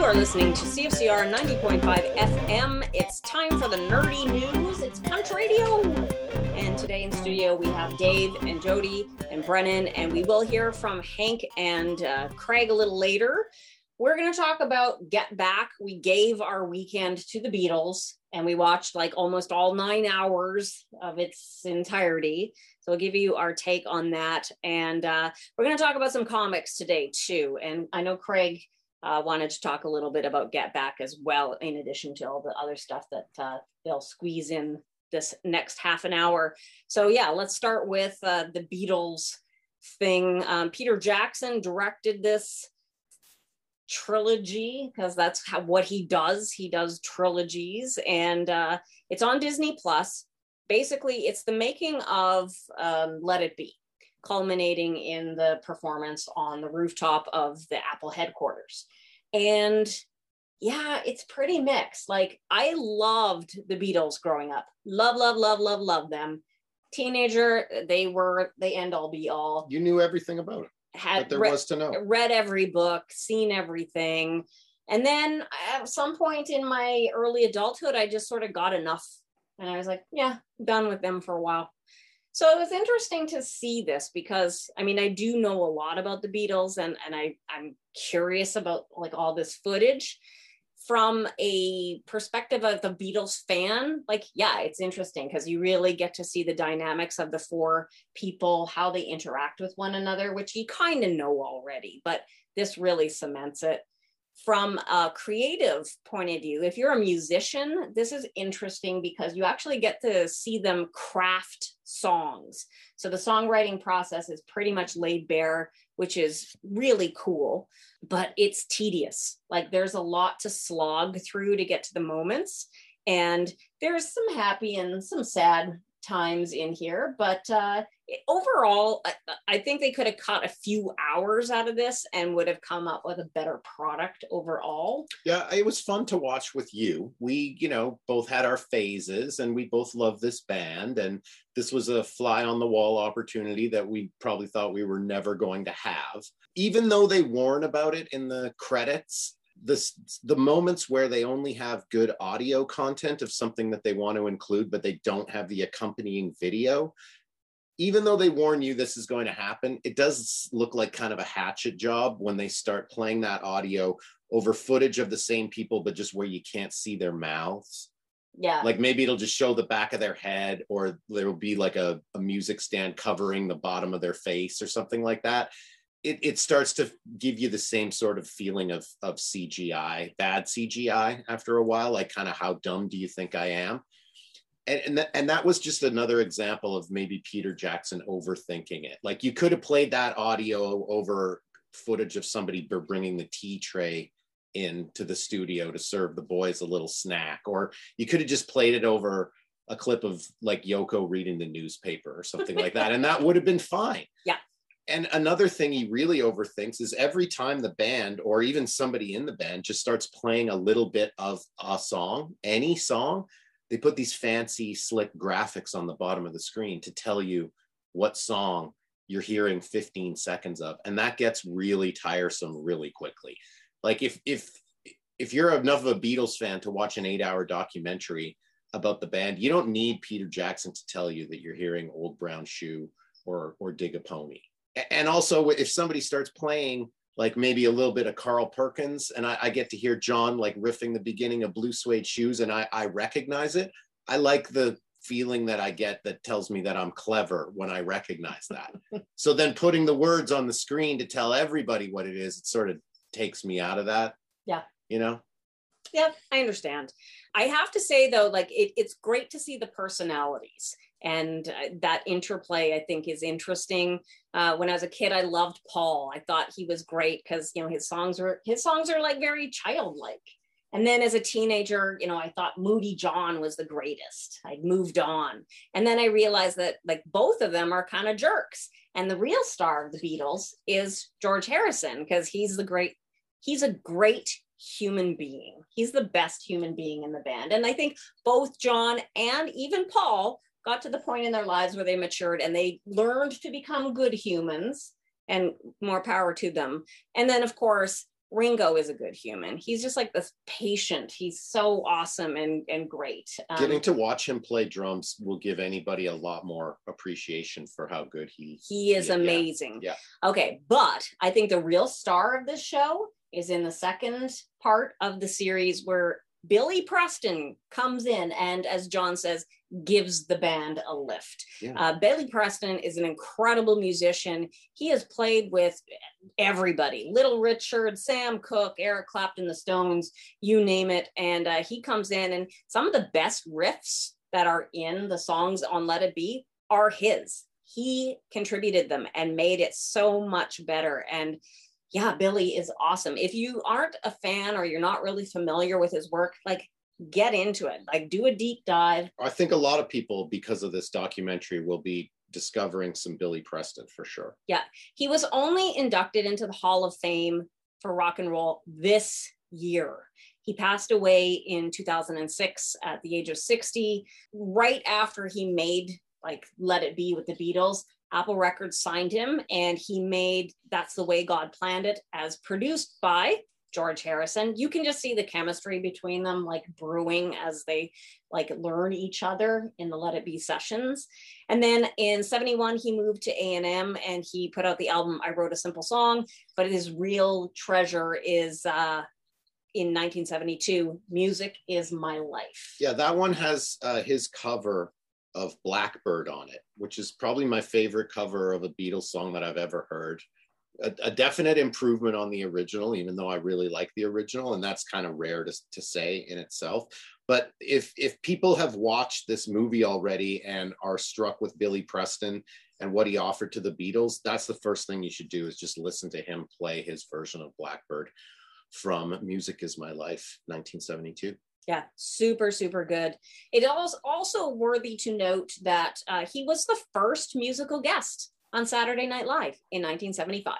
You are listening to CFCR 90.5 FM. It's time for the nerdy news. It's Punch Radio. And today in studio, we have Dave and Jody and Brennan, and we will hear from Hank and uh, Craig a little later. We're going to talk about Get Back. We gave our weekend to the Beatles and we watched like almost all nine hours of its entirety. So we'll give you our take on that. And uh, we're going to talk about some comics today too. And I know Craig uh, wanted to talk a little bit about Get Back as well, in addition to all the other stuff that uh, they'll squeeze in this next half an hour. So yeah, let's start with uh, the Beatles thing. Um, Peter Jackson directed this trilogy because that's how, what he does. He does trilogies, and uh, it's on Disney Plus. Basically, it's the making of um, Let It Be, culminating in the performance on the rooftop of the Apple headquarters. And yeah, it's pretty mixed. Like I loved the Beatles growing up. Love, love, love, love, love them. Teenager, they were the end all be all. You knew everything about it Had there re- was to know. read every book, seen everything. And then at some point in my early adulthood, I just sort of got enough. And I was like, yeah, done with them for a while. So it was interesting to see this because I mean, I do know a lot about the Beatles and, and I, I'm curious about like all this footage from a perspective of the Beatles fan, like, yeah, it's interesting because you really get to see the dynamics of the four people, how they interact with one another, which you kind of know already, but this really cements it. From a creative point of view, if you're a musician, this is interesting because you actually get to see them craft songs. So the songwriting process is pretty much laid bare, which is really cool, but it's tedious. Like there's a lot to slog through to get to the moments. And there's some happy and some sad times in here, but uh, overall, I, I think they could have cut a few hours out of this and would have come up with a better product overall. Yeah, it was fun to watch with you. We, you know, both had our phases and we both love this band. And this was a fly on the wall opportunity that we probably thought we were never going to have. Even though they warn about it in the credits, this the moments where they only have good audio content of something that they want to include, but they don't have the accompanying video. Even though they warn you this is going to happen, it does look like kind of a hatchet job when they start playing that audio over footage of the same people, but just where you can't see their mouths. Yeah. Like maybe it'll just show the back of their head, or there will be like a, a music stand covering the bottom of their face or something like that. It, it starts to give you the same sort of feeling of, of CGI, bad CGI after a while, like kind of how dumb do you think I am? And, and, that, and that was just another example of maybe Peter Jackson overthinking it. Like you could have played that audio over footage of somebody bringing the tea tray into the studio to serve the boys a little snack, or you could have just played it over a clip of like Yoko reading the newspaper or something like that, and that would have been fine. Yeah. And another thing he really overthinks is every time the band or even somebody in the band just starts playing a little bit of a song, any song, they put these fancy, slick graphics on the bottom of the screen to tell you what song you're hearing 15 seconds of. And that gets really tiresome really quickly. Like if if if you're enough of a Beatles fan to watch an eight hour documentary about the band, you don't need Peter Jackson to tell you that you're hearing Old Brown Shoe or or Dig a Pony. And also, if somebody starts playing like maybe a little bit of Carl Perkins, and I, I get to hear John like riffing the beginning of Blue Suede Shoes, and I, I recognize it. I like the feeling that I get that tells me that I'm clever when I recognize that. so then putting the words on the screen to tell everybody what it is, it sort of takes me out of that. Yeah. You know? Yeah, I understand. I have to say though, like it, it's great to see the personalities and uh, that interplay. I think is interesting. Uh, when I was a kid, I loved Paul. I thought he was great because you know his songs were his songs are like very childlike. And then as a teenager, you know, I thought Moody John was the greatest. I'd moved on. And then I realized that like both of them are kind of jerks. And the real star of the Beatles is George Harrison because he's the great, he's a great human being. He's the best human being in the band. And I think both John and even Paul got to the point in their lives where they matured and they learned to become good humans and more power to them. And then, of course, Ringo is a good human. He's just like this patient. He's so awesome and and great. Um, Getting to watch him play drums will give anybody a lot more appreciation for how good he he is. Amazing. Yeah. yeah. Okay, but I think the real star of this show is in the second part of the series where Billy Preston comes in and, as John says, gives the band a lift. Yeah. Uh, Billy Preston is an incredible musician. He has played with everybody Little Richard, Sam Cooke, Eric Clapton, the Stones, you name it. And uh, he comes in, and some of the best riffs that are in the songs on Let It Be are his. He contributed them and made it so much better. And yeah, Billy is awesome. If you aren't a fan or you're not really familiar with his work, like get into it, like do a deep dive. I think a lot of people, because of this documentary, will be discovering some Billy Preston for sure. Yeah. He was only inducted into the Hall of Fame for rock and roll this year. He passed away in 2006 at the age of 60, right after he made like Let It Be with the Beatles. Apple Records signed him and he made That's the Way God Planned It as produced by George Harrison. You can just see the chemistry between them like brewing as they like learn each other in the Let It Be sessions. And then in 71 he moved to A&M and he put out the album I Wrote a Simple Song, but his real treasure is uh in 1972 Music is My Life. Yeah, that one has uh, his cover of Blackbird on it, which is probably my favorite cover of a Beatles song that I've ever heard. A, a, definite improvement on the original, even though I really like the original, and that's kind of rare to, to say in itself. But if if people have watched this movie already and are struck with Billy Preston and what he offered to the Beatles, that's the first thing you should do is just listen to him play his version of Blackbird from Music Is My Life, 1972. Yeah, super, super good. It is also worthy to note that uh, he was the first musical guest on Saturday Night Live in 1975.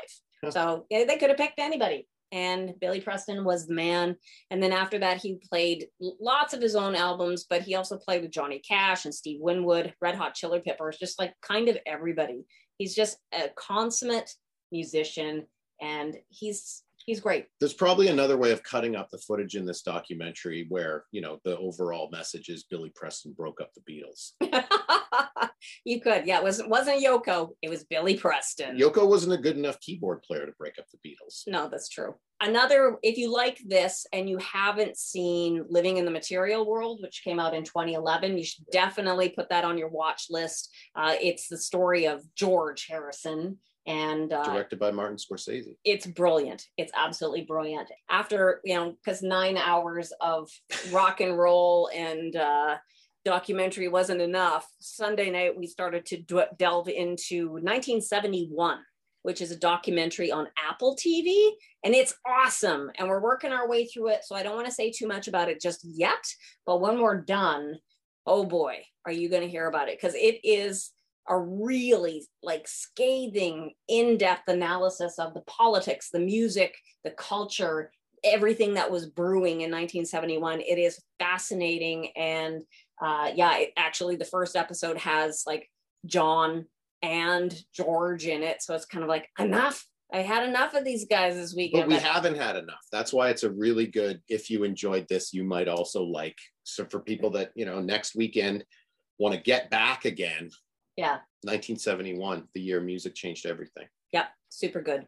So yeah, they could have picked anybody. And Billy Preston was the man. And then after that, he played lots of his own albums, but he also played with Johnny Cash and Steve Winwood, Red Hot Chili Peppers, just like kind of everybody. He's just a consummate musician and he's he's great. There's probably another way of cutting up the footage in this documentary where, you know, the overall message is Billy Preston broke up the Beatles. you could. Yeah, it wasn't wasn't Yoko, it was Billy Preston. Yoko wasn't a good enough keyboard player to break up the Beatles. No, that's true. Another, if you like this and you haven't seen Living in the Material World, which came out in 2011, you should definitely put that on your watch list. Uh, it's the story of George Harrison and uh, directed by Martin Scorsese. It's brilliant. It's absolutely brilliant. After you know, because nine hours of rock and roll and uh, documentary wasn't enough. Sunday night we started to d- delve into 1971, which is a documentary on Apple TV, and it's awesome. And we're working our way through it, so I don't want to say too much about it just yet. But when we're done, oh boy, are you going to hear about it? Because it is a really like scathing, in depth analysis of the politics, the music, the culture, everything that was brewing in 1971. It is fascinating. And uh, yeah, it, actually, the first episode has like John and George in it. So it's kind of like, enough. I had enough of these guys this weekend. But we haven't had enough. That's why it's a really good. If you enjoyed this, you might also like. So for people that you know, next weekend want to get back again, yeah. 1971, the year music changed everything. Yep, super good.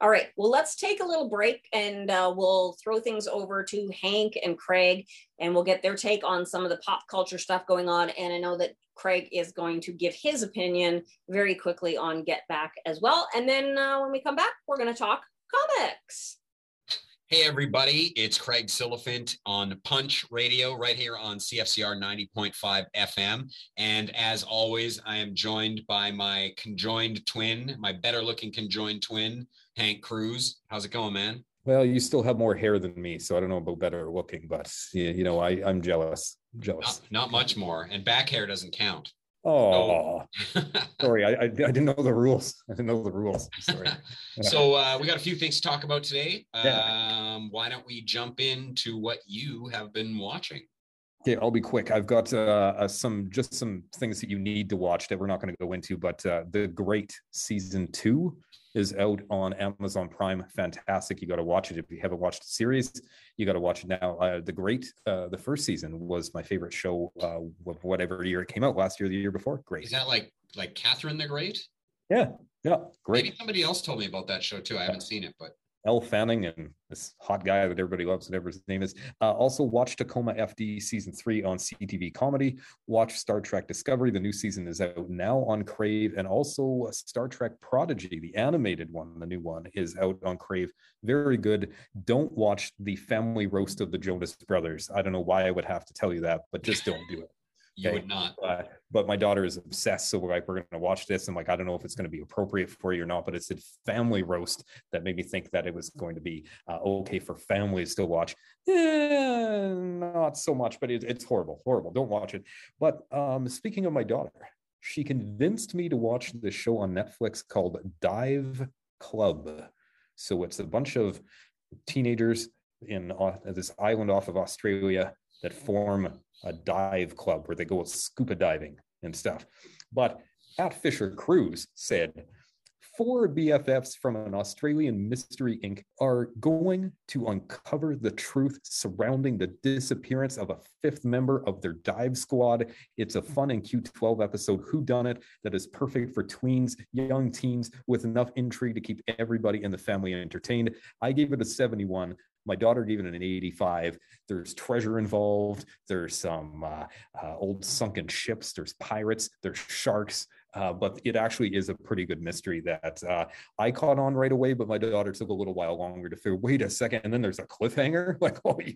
All right, well, let's take a little break and uh, we'll throw things over to Hank and Craig and we'll get their take on some of the pop culture stuff going on. And I know that Craig is going to give his opinion very quickly on Get Back as well. And then uh, when we come back, we're going to talk comics. Hey, everybody, it's Craig Silliphant on Punch Radio right here on CFCR 90.5 FM. And as always, I am joined by my conjoined twin, my better looking conjoined twin, Hank Cruz. How's it going, man? Well, you still have more hair than me, so I don't know about better looking, but you know, I, I'm jealous. jealous. Not, not much more. And back hair doesn't count. Oh, sorry. I, I, I, didn't know the rules. I didn't know the rules. Sorry. so uh, we got a few things to talk about today. Um, Why don't we jump into what you have been watching? Okay, I'll be quick. I've got uh, uh, some just some things that you need to watch that we're not going to go into, but uh, the Great season two is out on Amazon Prime. Fantastic! You got to watch it if you haven't watched the series. You got to watch it now. Uh, the Great, uh, the first season was my favorite show. Uh, whatever year it came out, last year, the year before. Great. Is that like like Catherine the Great? Yeah, yeah, great. Maybe somebody else told me about that show too. I haven't seen it, but Elle Fanning and this hot guy that everybody loves, whatever his name is. Uh, also, watch Tacoma FD season three on CTV Comedy. Watch Star Trek Discovery. The new season is out now on Crave, and also Star Trek Prodigy, the animated one, the new one, is out on Crave. Very good. Don't watch the family roast of the Jonas Brothers. I don't know why I would have to tell you that, but just don't do it. You okay. would not. Uh, but my daughter is obsessed. So we're like, we're going to watch this. And like, I don't know if it's going to be appropriate for you or not, but it's a family roast that made me think that it was going to be uh, okay for families to watch. Eh, not so much, but it, it's horrible, horrible. Don't watch it. But um, speaking of my daughter, she convinced me to watch this show on Netflix called Dive Club. So it's a bunch of teenagers in uh, this island off of Australia that form a dive club where they go scuba diving and stuff. But at Fisher Cruise said, four BFFs from an Australian Mystery Inc. are going to uncover the truth surrounding the disappearance of a fifth member of their dive squad. It's a fun and cute 12 episode Who Done It that is perfect for tweens, young teens, with enough intrigue to keep everybody in the family entertained. I gave it a 71. My daughter gave it an 85. There's treasure involved. There's some uh, uh, old sunken ships. There's pirates. There's sharks. Uh, but it actually is a pretty good mystery that uh, I caught on right away, but my daughter took a little while longer to figure. Wait a second, and then there's a cliffhanger. Like, oh, you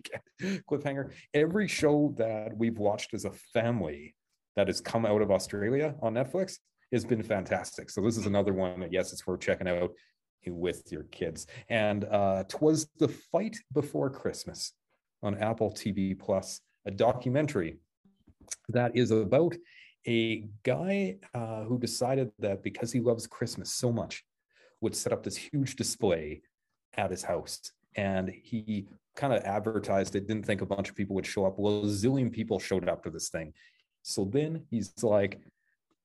cliffhanger. Every show that we've watched as a family that has come out of Australia on Netflix has been fantastic. So this is another one that yes, it's worth checking out with your kids. And uh, twas the fight before Christmas on Apple TV Plus, a documentary that is about a guy uh, who decided that because he loves Christmas so much, would set up this huge display at his house. And he kind of advertised it, didn't think a bunch of people would show up. Well, a zillion people showed up to this thing. So then he's like,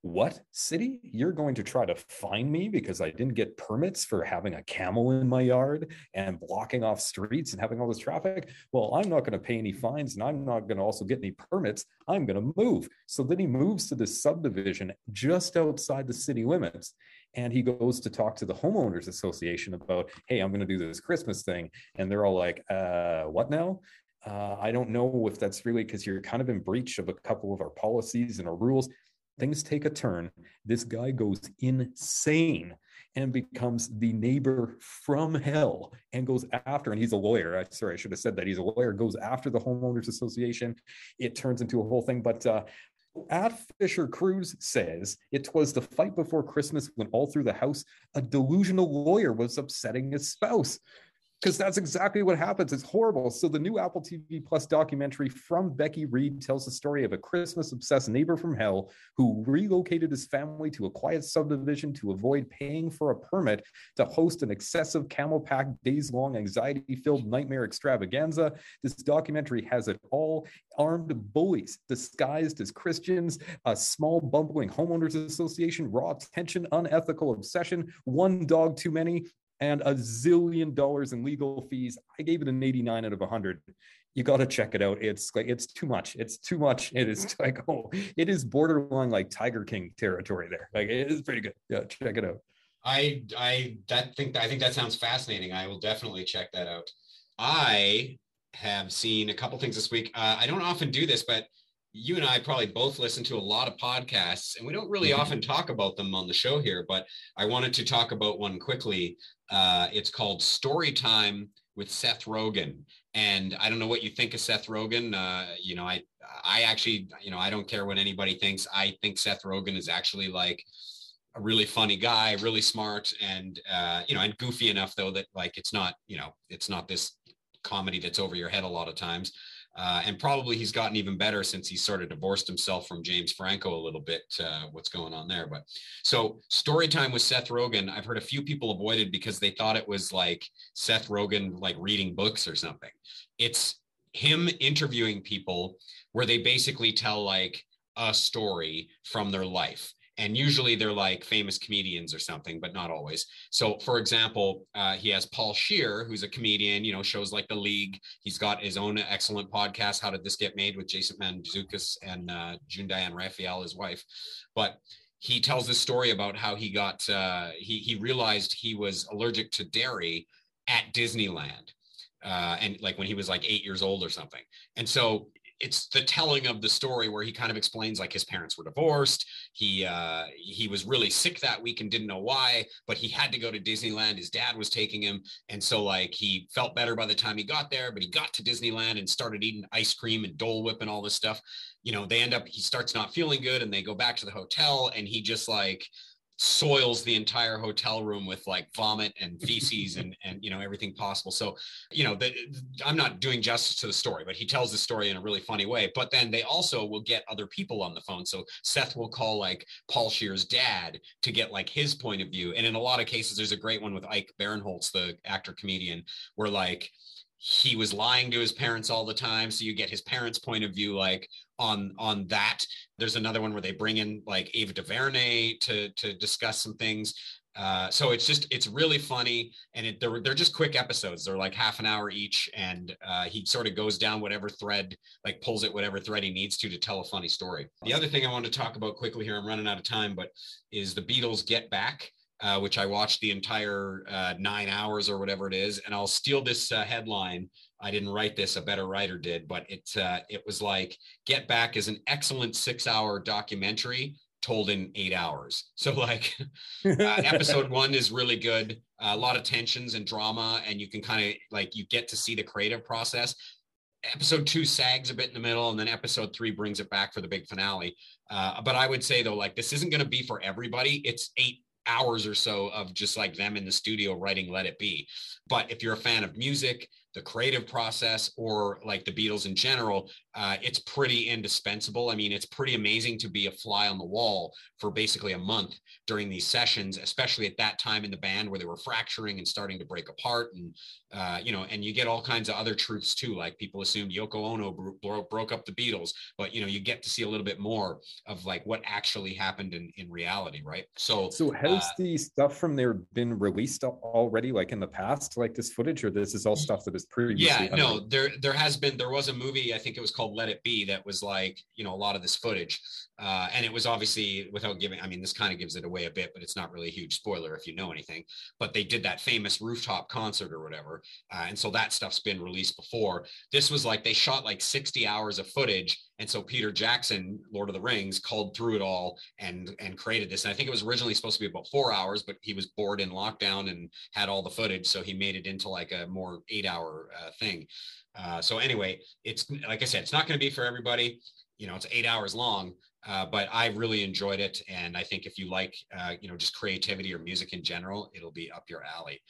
what city? You're going to try to find me because i didn't get permits for having a camel in my yard and blocking off streets and having all this traffic? Well i'm not going to pay any fines and i'm not going to also get any permits. I'm going to move. So then he moves to this subdivision just outside the city limits and he goes to talk to the homeowners association about hey i'm going to do this christmas thing. And they're all like uh what now? Uh, I don't know if that's really because you're kind of in breach of a couple of our policies and our rules things take a turn. This guy goes insane and becomes the neighbor from hell and goes after, and he's a lawyer. I, sorry, I should have said that. He's a lawyer, goes after the homeowners association. It turns into a whole thing. But uh, at Fisher Cruz says it was the fight before Christmas when all through the house, a delusional lawyer was upsetting his spouse because that's exactly what happens. It's horrible. So the new Apple TV Plus documentary from Becky Read tells the story of a Christmas obsessed neighbor from hell who relocated his family to a quiet subdivision to avoid paying for a permit to host an excessive camel pack days long anxiety filled nightmare extravaganza. This documentary has it all armed bullies disguised as Christians, a small bumbling homeowners association, raw tension, unethical obsession, one dog too many, and a zillion dollars in legal fees. I gave it an 89 out of 100. You got to check it out. It's like it's too much. It's too much. It is like oh, it is borderline like Tiger King territory there. Like it is pretty good. Yeah, check it out. I I that think I think that sounds fascinating. I will definitely check that out. I have seen a couple things this week. Uh, I don't often do this, but you and I probably both listen to a lot of podcasts, and we don't really mm-hmm. often talk about them on the show here. But I wanted to talk about one quickly. Uh, it's called Story Time with Seth Rogen, and I don't know what you think of Seth Rogen. Uh, you know, I I actually, you know, I don't care what anybody thinks. I think Seth Rogen is actually like a really funny guy, really smart, and uh, you know, and goofy enough though that like it's not, you know, it's not this comedy that's over your head a lot of times. Uh, and probably he's gotten even better since he sort of divorced himself from James Franco a little bit. Uh, what's going on there? But so story time with Seth Rogen, I've heard a few people avoided because they thought it was like Seth Rogen like reading books or something. It's him interviewing people where they basically tell like a story from their life and usually they're like famous comedians or something, but not always. So, for example, uh, he has Paul Scheer, who's a comedian. You know, shows like The League. He's got his own excellent podcast, "How Did This Get Made," with Jason Mantzoukas and uh, June Diane Raphael, his wife. But he tells this story about how he got uh, he he realized he was allergic to dairy at Disneyland. Uh, and like when he was like eight years old or something. And so it's the telling of the story where he kind of explains like his parents were divorced. He uh he was really sick that week and didn't know why but he had to go to disneyland. His dad was taking him. And so like he felt better by the time he got there but he got to disneyland and started eating ice cream and dole whip and all this stuff. You know they end up he starts not feeling good and they go back to the hotel and he just like soils the entire hotel room with like vomit and feces and and you know everything possible. So you know the, i'm not doing justice to the story but he tells the story in a really funny way. But then they also will get other people on the phone. So seth will call like paul scheer's dad to get like his point of view. And in a lot of cases there's a great one with ike barinholtz the actor comedian where like he was lying to his parents all the time. So you get his parents point of view like on on that. There's another one where they bring in like ava duvernay to to discuss some things. Uh, so it's just it's really funny. And it, they're, they're just quick episodes. They're like half an hour each. And uh, he sort of goes down whatever thread like pulls it whatever thread he needs to to tell a funny story. The other thing i wanted to talk about quickly here i'm running out of time but is the beatles get back uh, which I watched the entire uh, nine hours or whatever it is. And I'll steal this uh, headline. I didn't write this; a better writer did, but it uh, it was like "Get Back" is an excellent six-hour documentary told in eight hours. So like, uh, episode one is really good. a lot of tensions and drama, and you can kind of like you get to see the creative process. Episode two sags a bit in the middle, and then episode three brings it back for the big finale. Uh, but I would say though, like this isn't going to be for everybody. It's eight hours or so of just like them in the studio writing Let It Be. But if you're a fan of music, the creative process, or like the Beatles in general, uh, it's pretty indispensable. I mean, it's pretty amazing to be a fly on the wall for basically a month during these sessions, especially at that time in the band where they were fracturing and starting to break apart. And, uh, you know, and you get all kinds of other truths too. Like people assumed Yoko Ono bro- broke up the Beatles, but, you know, you get to see a little bit more of like what actually happened in, in reality, right? So, so has uh, the stuff from there been released already, like in the past, like this footage, or this is all stuff that is previously? Yeah, no, there, there has been, there was a movie, I think it was called Let It Be that was like, you know, a lot of this footage. Uh, and it was obviously without giving, I mean, this kind of gives it away a bit, but it's not really a huge spoiler if you know anything. But they did that famous rooftop concert or whatever. Uh, and so that stuff's been released before. This was like they shot like 60 hours of footage. And so Peter Jackson, Lord of the Rings, called through it all and and created this. And I think it was originally supposed to be about four hours, but he was bored in lockdown and had all the footage, so he made it into like a more eight-hour uh, thing. Uh, so anyway, it's like I said, it's not going to be for everybody. You know, it's eight hours long, uh, but I really enjoyed it, and I think if you like, uh, you know, just creativity or music in general, it'll be up your alley.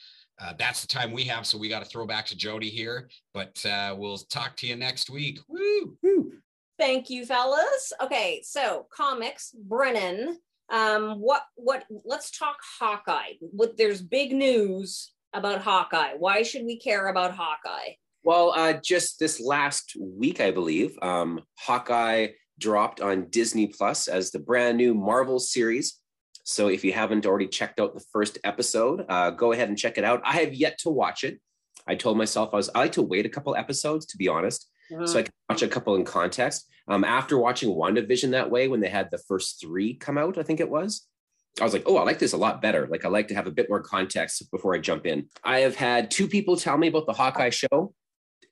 Uh, that's the time we have, so we got to throw back to Jody here. But uh, we'll talk to you next week. Woo! Woo! Thank you, fellas. Okay, so comics, Brennan. Um, what what? Let's talk Hawkeye. What? There's big news about Hawkeye. Why should we care about Hawkeye? Well, uh, just this last week, I believe, um, Hawkeye dropped on Disney Plus as the brand new Marvel series. So if you haven't already checked out the first episode, uh, go ahead and check it out. I have yet to watch it. I told myself I was I like to wait a couple episodes to be honest, so I can watch a couple in context. Um, after watching WandaVision that way, when they had the first three come out, I think it was, I was like, oh, I like this a lot better. Like I like to have a bit more context before I jump in. I have had two people tell me about the Hawkeye show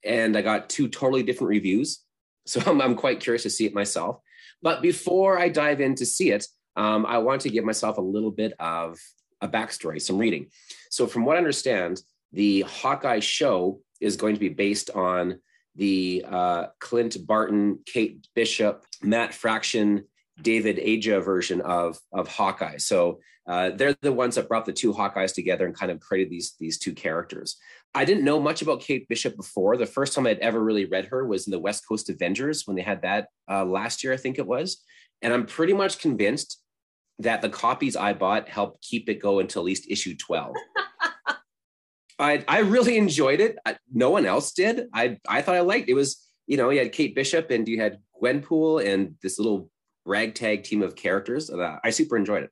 and I got two totally different reviews. So I'm, I'm quite curious to see it myself. But before I dive in to see it, um, I want to give myself a little bit of a backstory, some reading. So, from what I understand, the Hawkeye show is going to be based on the uh, Clint Barton, Kate Bishop, Matt Fraction, David Aja version of of Hawkeye. So uh, they're the ones that brought the two Hawkeyes together and kind of created these these two characters. I didn't know much about Kate Bishop before. The first time I'd ever really read her was in the West Coast Avengers when they had that uh, last year, I think it was. And I'm pretty much convinced that the copies I bought helped keep it going until at least issue 12. I I really enjoyed it. I, no one else did. I I thought I liked it. Was you know you had Kate Bishop and you had Gwenpool and this little ragtag team of characters. I super enjoyed it.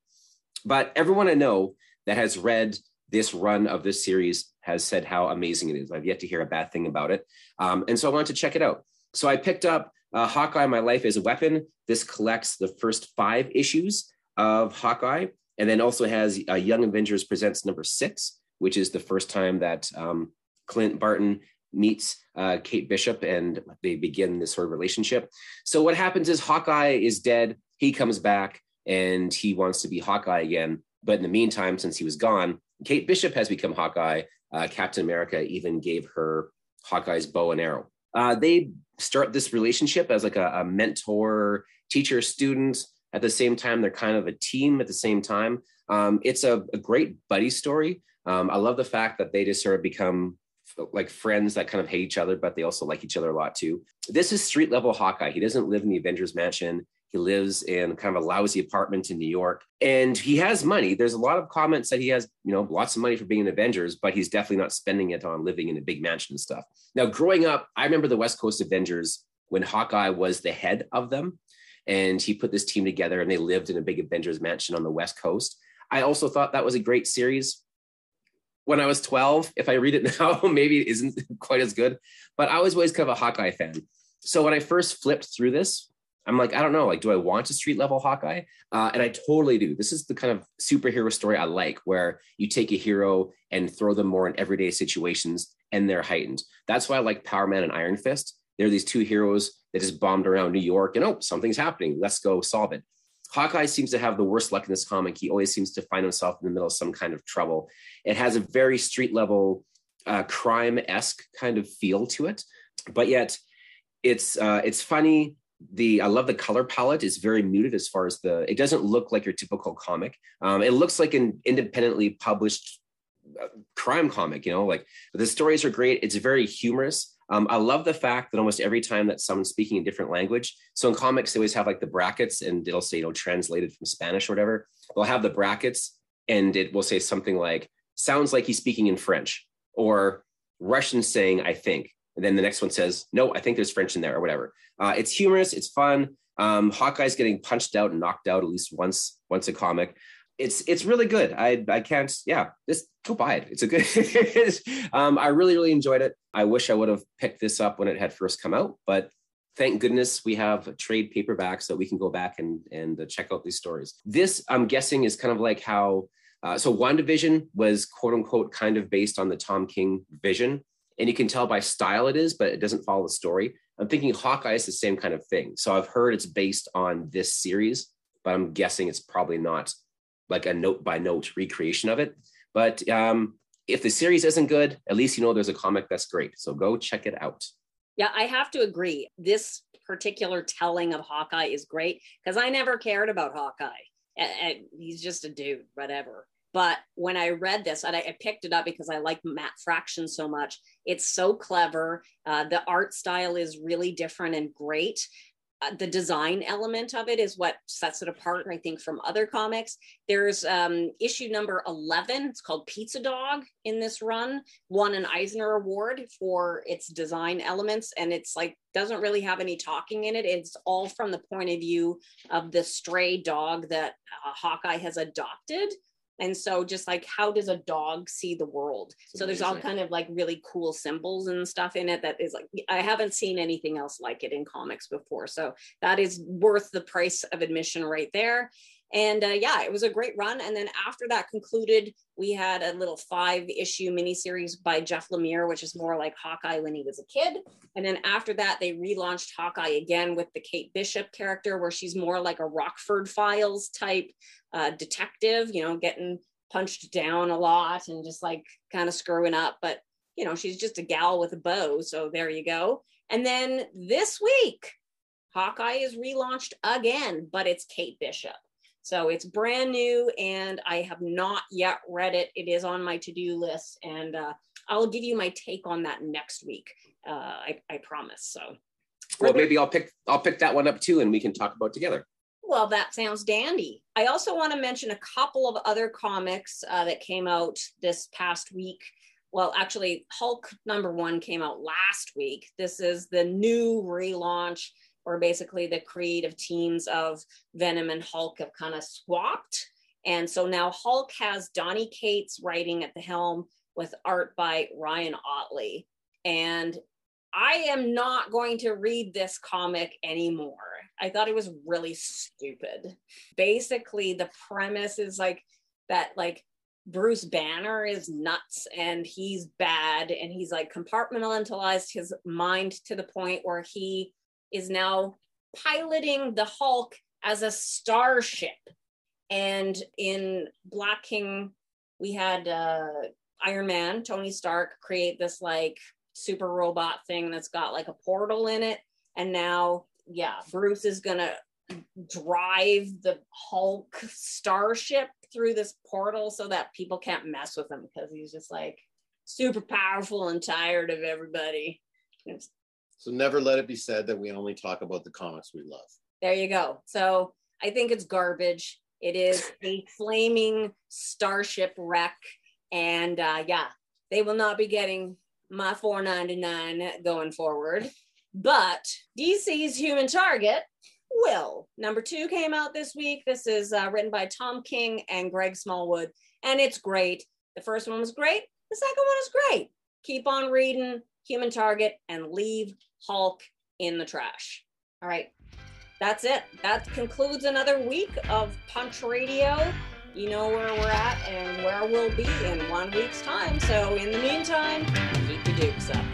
But everyone I know that has read this run of this series has said how amazing it is. I've yet to hear a bad thing about it. Um, and so I wanted to check it out. So I picked up uh, Hawkeye My Life as a Weapon. This collects the first five issues of Hawkeye and then also has uh, Young Avengers Presents number six, which is the first time that um, Clint Barton meets uh, Kate Bishop and they begin this sort of relationship. So what happens is Hawkeye is dead. He comes back and he wants to be Hawkeye again. But in the meantime, since he was gone, Kate Bishop has become Hawkeye. Uh, Captain America even gave her Hawkeye's bow and arrow. Uh, they start this relationship as like a, a mentor, teacher, student. At the same time, they're kind of a team at the same time. Um, it's a, a, great buddy story. Um, I love the fact that they just sort of become like friends that kind of hate each other, but they also like each other a lot too. This is street level Hawkeye. He doesn't live in the Avengers mansion. He lives in kind of a lousy apartment in New York and he has money. There's a lot of comments that he has, you know, lots of money for being an Avengers, but he's definitely not spending it on living in a big mansion and stuff. Now, growing up, I remember the West Coast Avengers when Hawkeye was the head of them and he put this team together and they lived in a big Avengers mansion on the West Coast. I also thought that was a great series when I was 12. If I read it now, maybe it isn't quite as good, but I was always kind of a Hawkeye fan. So when I first flipped through this, I'm like, I don't know, like, do I want a street level Hawkeye? Uh, and I totally do. This is the kind of superhero story I like, where you take a hero and throw them more in everyday situations and they're heightened. That's why I like Power Man and Iron Fist. They're these two heroes that just bombed around New York and oh, something's happening. Let's go solve it. Hawkeye seems to have the worst luck in this comic. He always seems to find himself in the middle of some kind of trouble. It has a very street level, uh, crime esque kind of feel to it, but yet it's uh, it's funny. The I love the color palette is very muted as far as the. It doesn't look like your typical comic. Um, it looks like an independently published uh, crime comic. You know, like the stories are great. It's very humorous. Um, I love the fact that almost every time that someone's speaking a different language, so in comics they always have like the brackets and it'll say you know translated from Spanish or whatever. They'll have the brackets and it will say something like sounds like he's speaking in French or Russian saying I think, and then the next one says no, I think there's French in there or whatever. Uh, it's humorous, it's fun. Um, Hawkeye's getting punched out and knocked out at least once once a comic it's it's really good. I I can't yeah, just go buy it. It's a good um I really really enjoyed it. I wish I would have picked this up when it had first come out, but thank goodness we have trade paperbacks so we can go back and and uh, check out these stories. This I'm guessing is kind of like how uh, so WandaVision was quote unquote kind of based on the Tom King vision, and you can tell by style it is, but it doesn't follow the story. I'm thinking Hawkeye is the same kind of thing. So I've heard it's based on this series, but I'm guessing it's probably not like a note by note recreation of it. But um, if the series isn't good, at least you know there's a comic that's great. So go check it out. Yeah, I have to agree. This particular telling of Hawkeye is great because I never cared about Hawkeye. he's just a dude, whatever. But when I read this, and I, picked it up because I like Matt Fraction so much. It's so clever. Uh, the art style is really different and great. Uh, the design element of it is what sets it apart, I think, from other comics. There's um, issue number 11. It's called Pizza Dog in this run, won an Eisner Award for its design elements. And it's like, doesn't really have any talking in it. It's all from the point of view of the stray dog that uh, Hawkeye has adopted and so just like how does a dog see the world? So there's all kind of like really cool symbols and stuff in it that is like i haven't seen anything else like it in comics before. So that is worth the price of admission right there and uh, yeah, it was a great run. And then after that concluded, we had a little five issue miniseries by Jeff Lemire, which is more like Hawkeye when he was a kid. And then after that, they relaunched Hawkeye again with the Kate Bishop character, where she's more like a Rockford Files type uh, detective, you know, getting punched down a lot and just like kind of screwing up. But, you know, she's just a gal with a bow. So there you go. And then this week, Hawkeye is relaunched again, but it's Kate Bishop. So it's brand new and I have not yet read it. It is on my to do list and uh, I'll give you my take on that next week. Uh, I, I promise. So. Well, maybe I'll pick I'll pick that one up too, and we can talk about together. Well, that sounds dandy. I also want to mention a couple of other comics uh, that came out this past week. well, actually, Hulk number one came out last week. This is the new relaunch where basically the creative teams of Venom and Hulk have kind of swapped. And so now Hulk has Donny Cates writing at the helm with art by Ryan Ottley. And I am not going to read this comic anymore. I thought it was really stupid. Basically, the premise is like that, like, Bruce Banner is nuts and he's bad and he's like compartmentalized his mind to the point where he is now piloting the Hulk as a starship. And in Black King, we had uh, Iron Man, Tony Stark, create this like super robot thing that's got like a portal in it. And now, yeah, Bruce is gonna drive the Hulk starship through this portal so that people can't mess with him because he's just like super powerful and tired of everybody. So never let it be said that we only talk about the comics we love. There you go. So I think it's garbage. It is a flaming starship wreck. And uh, yeah, they will not be getting my 4.99 going forward. But DC's Human Target will. Number two came out this week. This is uh, written by Tom King and Greg Smallwood, and it's great. The first one was great. The second one is great. Keep on reading Human Target and leave Hulk in the trash. All right. That's it. That concludes another week of Punch Radio. You know where we're at and where we'll be in one week's time. So in the meantime, keep your dukes up.